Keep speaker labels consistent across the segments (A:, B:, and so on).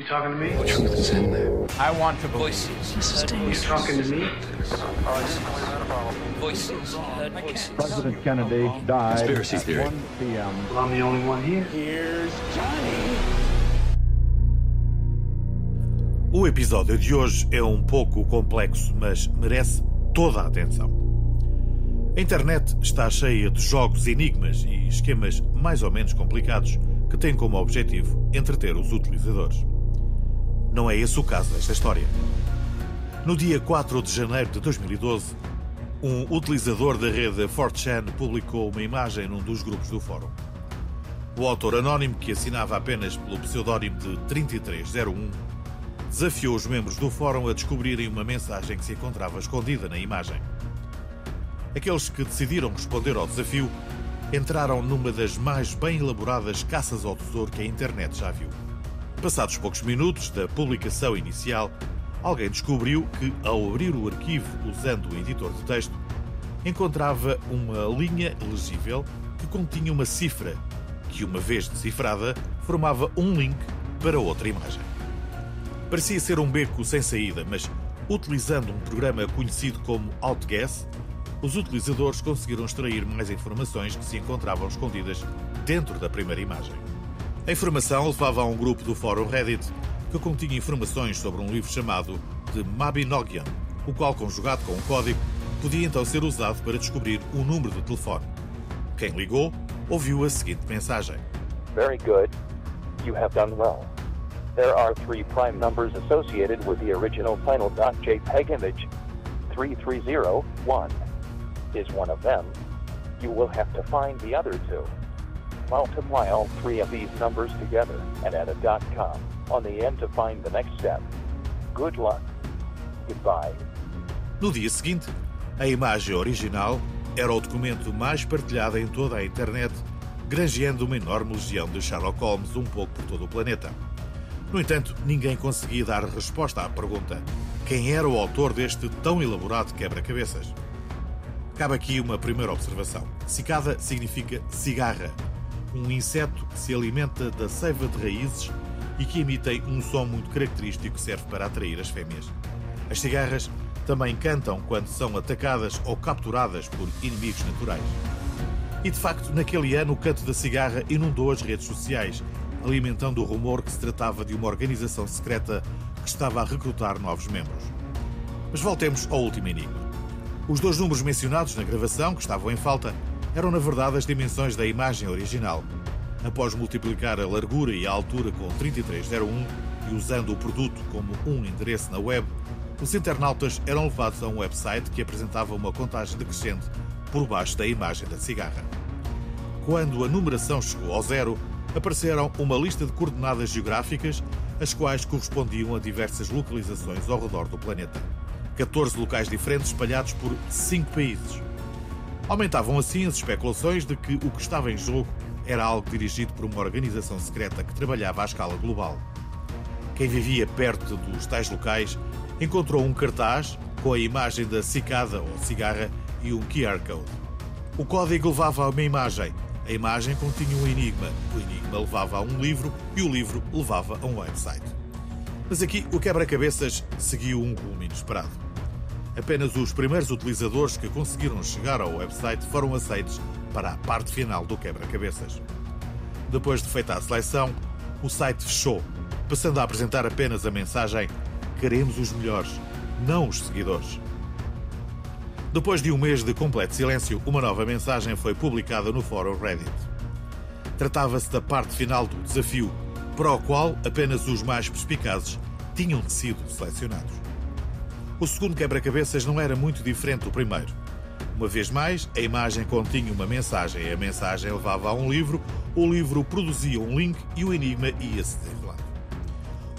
A: You talking to me?
B: What truth is in there?
C: I want to believe.
D: Voices.
A: You talking to me?
D: Voices. Heard voices.
E: President Kennedy died
B: Conspiracy
E: at
B: theory.
E: 1 p.m.
A: Well, I'm the only one here.
C: Here's Johnny.
F: O episódio de hoje é um pouco complexo, mas merece toda a atenção. A internet está cheia de jogos, enigmas e esquemas mais ou menos complicados que têm como objetivo entreter os utilizadores. Não é esse o caso desta história. No dia 4 de janeiro de 2012, um utilizador da rede 4chan publicou uma imagem num dos grupos do fórum. O autor anónimo, que assinava apenas pelo pseudónimo de 3301, desafiou os membros do fórum a descobrirem uma mensagem que se encontrava escondida na imagem. Aqueles que decidiram responder ao desafio entraram numa das mais bem elaboradas caças ao tesouro que a internet já viu. Passados poucos minutos da publicação inicial, alguém descobriu que, ao abrir o arquivo usando o editor de texto, encontrava uma linha legível que continha uma cifra, que, uma vez decifrada, formava um link para outra imagem. Parecia ser um beco sem saída, mas utilizando um programa conhecido como Outguess, os utilizadores conseguiram extrair mais informações que se encontravam escondidas dentro da primeira imagem. A informação levava a um grupo do fórum Reddit que continha informações sobre um livro chamado The Mabinogion, o qual, conjugado com um código, podia então ser usado para descobrir o número de telefone. Quem ligou ouviu a seguinte mensagem.
G: Very good. You have done well. There are three prime numbers associated with the original final .jpeg image. 3301 is one of them. You will have to find the other two. Multiply all three of these numbers together and add a .com on the end to find the next step. Good luck. Goodbye.
F: No dia seguinte, a imagem original era o documento mais partilhado em toda a internet, granjeando uma enorme legião de Sherlock Holmes um pouco por todo o planeta. No entanto, ninguém conseguia dar resposta à pergunta: quem era o autor deste tão elaborado quebra-cabeças? Cabe aqui uma primeira observação. Cicada significa cigarra, um inseto que se alimenta da seiva de raízes e que emitem um som muito característico que serve para atrair as fêmeas. As cigarras também cantam quando são atacadas ou capturadas por inimigos naturais. E de facto, naquele ano, o canto da cigarra inundou as redes sociais, alimentando o rumor que se tratava de uma organização secreta que estava a recrutar novos membros. Mas voltemos ao último enigma. Os dois números mencionados na gravação, que estavam em falta, eram na verdade as dimensões da imagem original. Após multiplicar a largura e a altura com 3301 e usando o produto como um endereço na web, os internautas eram levados a um website que apresentava uma contagem decrescente por baixo da imagem da cigarra. Quando a numeração chegou ao zero, apareceram uma lista de coordenadas geográficas, as quais correspondiam a diversas localizações ao redor do planeta. 14 locais diferentes espalhados por 5 países. Aumentavam assim as especulações de que o que estava em jogo era algo dirigido por uma organização secreta que trabalhava à escala global. Quem vivia perto dos tais locais encontrou um cartaz com a imagem da cicada ou cigarra e um QR Code. O código levava a uma imagem. A imagem continha um enigma. O enigma levava a um livro e o livro levava a um website. Mas aqui o quebra-cabeças seguiu um rumo inesperado. Apenas os primeiros utilizadores que conseguiram chegar ao website foram aceitos para a parte final do quebra-cabeças. Depois de feita a seleção, o site fechou, passando a apresentar apenas a mensagem Queremos os melhores, não os seguidores. Depois de um mês de completo silêncio, uma nova mensagem foi publicada no fórum Reddit. Tratava-se da parte final do desafio, para o qual apenas os mais perspicazes tinham sido selecionados. O segundo quebra-cabeças não era muito diferente do primeiro. Uma vez mais, a imagem continha uma mensagem, a mensagem levava a um livro, o livro produzia um link e o enigma ia-se desenrolar.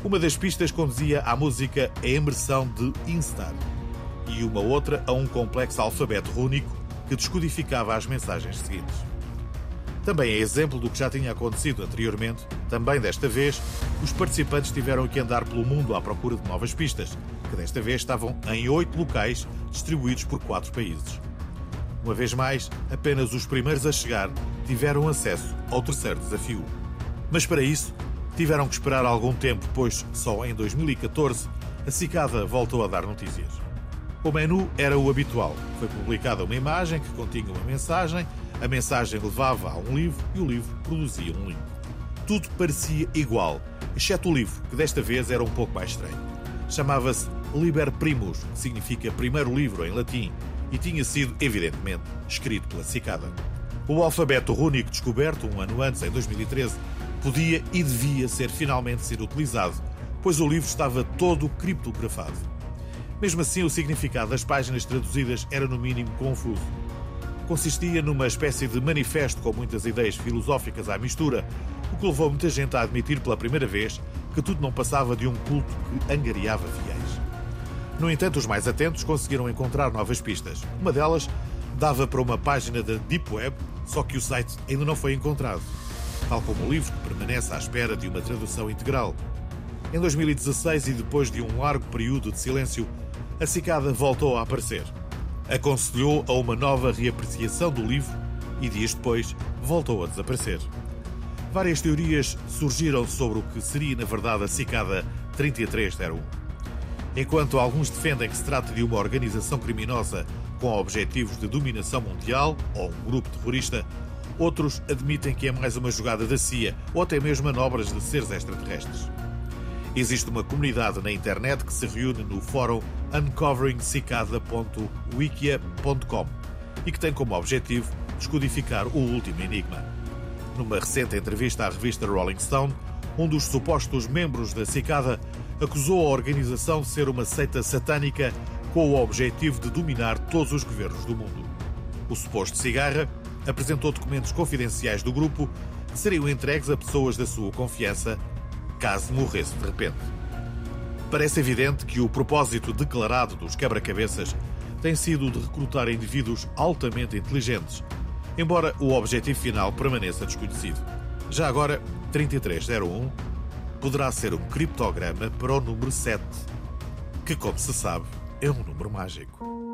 F: Uma das pistas conduzia à música A Imersão de Instar e uma outra a um complexo alfabeto rúnico que descodificava as mensagens seguintes. Também é exemplo do que já tinha acontecido anteriormente, também desta vez, os participantes tiveram que andar pelo mundo à procura de novas pistas, que desta vez estavam em oito locais distribuídos por quatro países. Uma vez mais, apenas os primeiros a chegar tiveram acesso ao terceiro desafio. Mas para isso, Tiveram que esperar algum tempo, pois só em 2014 a Cicada voltou a dar notícias. O menu era o habitual. Foi publicada uma imagem que continha uma mensagem, a mensagem levava a um livro e o livro produzia um link. Tudo parecia igual, exceto o livro, que desta vez era um pouco mais estranho. Chamava-se Liber Primus, que significa primeiro livro em latim, e tinha sido, evidentemente, escrito pela Cicada. O alfabeto rúnico descoberto um ano antes, em 2013, podia e devia ser finalmente ser utilizado, pois o livro estava todo criptografado. Mesmo assim, o significado das páginas traduzidas era no mínimo confuso. Consistia numa espécie de manifesto com muitas ideias filosóficas à mistura, o que levou muita gente a admitir pela primeira vez que tudo não passava de um culto que angariava fiéis. No entanto, os mais atentos conseguiram encontrar novas pistas. Uma delas dava para uma página da Deep Web, só que o site ainda não foi encontrado, tal como o livro que permanece à espera de uma tradução integral. Em 2016 e depois de um largo período de silêncio, a cicada voltou a aparecer. Aconselhou a uma nova reapreciação do livro e dias depois voltou a desaparecer. Várias teorias surgiram sobre o que seria na verdade a cicada 3301. Enquanto alguns defendem que se trata de uma organização criminosa com objetivos de dominação mundial ou um grupo terrorista, outros admitem que é mais uma jogada da CIA ou até mesmo manobras de seres extraterrestres. Existe uma comunidade na internet que se reúne no fórum uncoveringscicada.wikia.com e que tem como objetivo descodificar o último enigma. Numa recente entrevista à revista Rolling Stone, um dos supostos membros da Cicada acusou a organização de ser uma seita satânica com o objetivo de dominar todos os governos do mundo. O suposto cigarra apresentou documentos confidenciais do grupo que seriam entregues a pessoas da sua confiança caso morresse de repente. Parece evidente que o propósito declarado dos quebra-cabeças tem sido de recrutar indivíduos altamente inteligentes, embora o objetivo final permaneça desconhecido. Já agora, 3301 poderá ser um criptograma para o número 7, que, como se sabe, é um número mágico.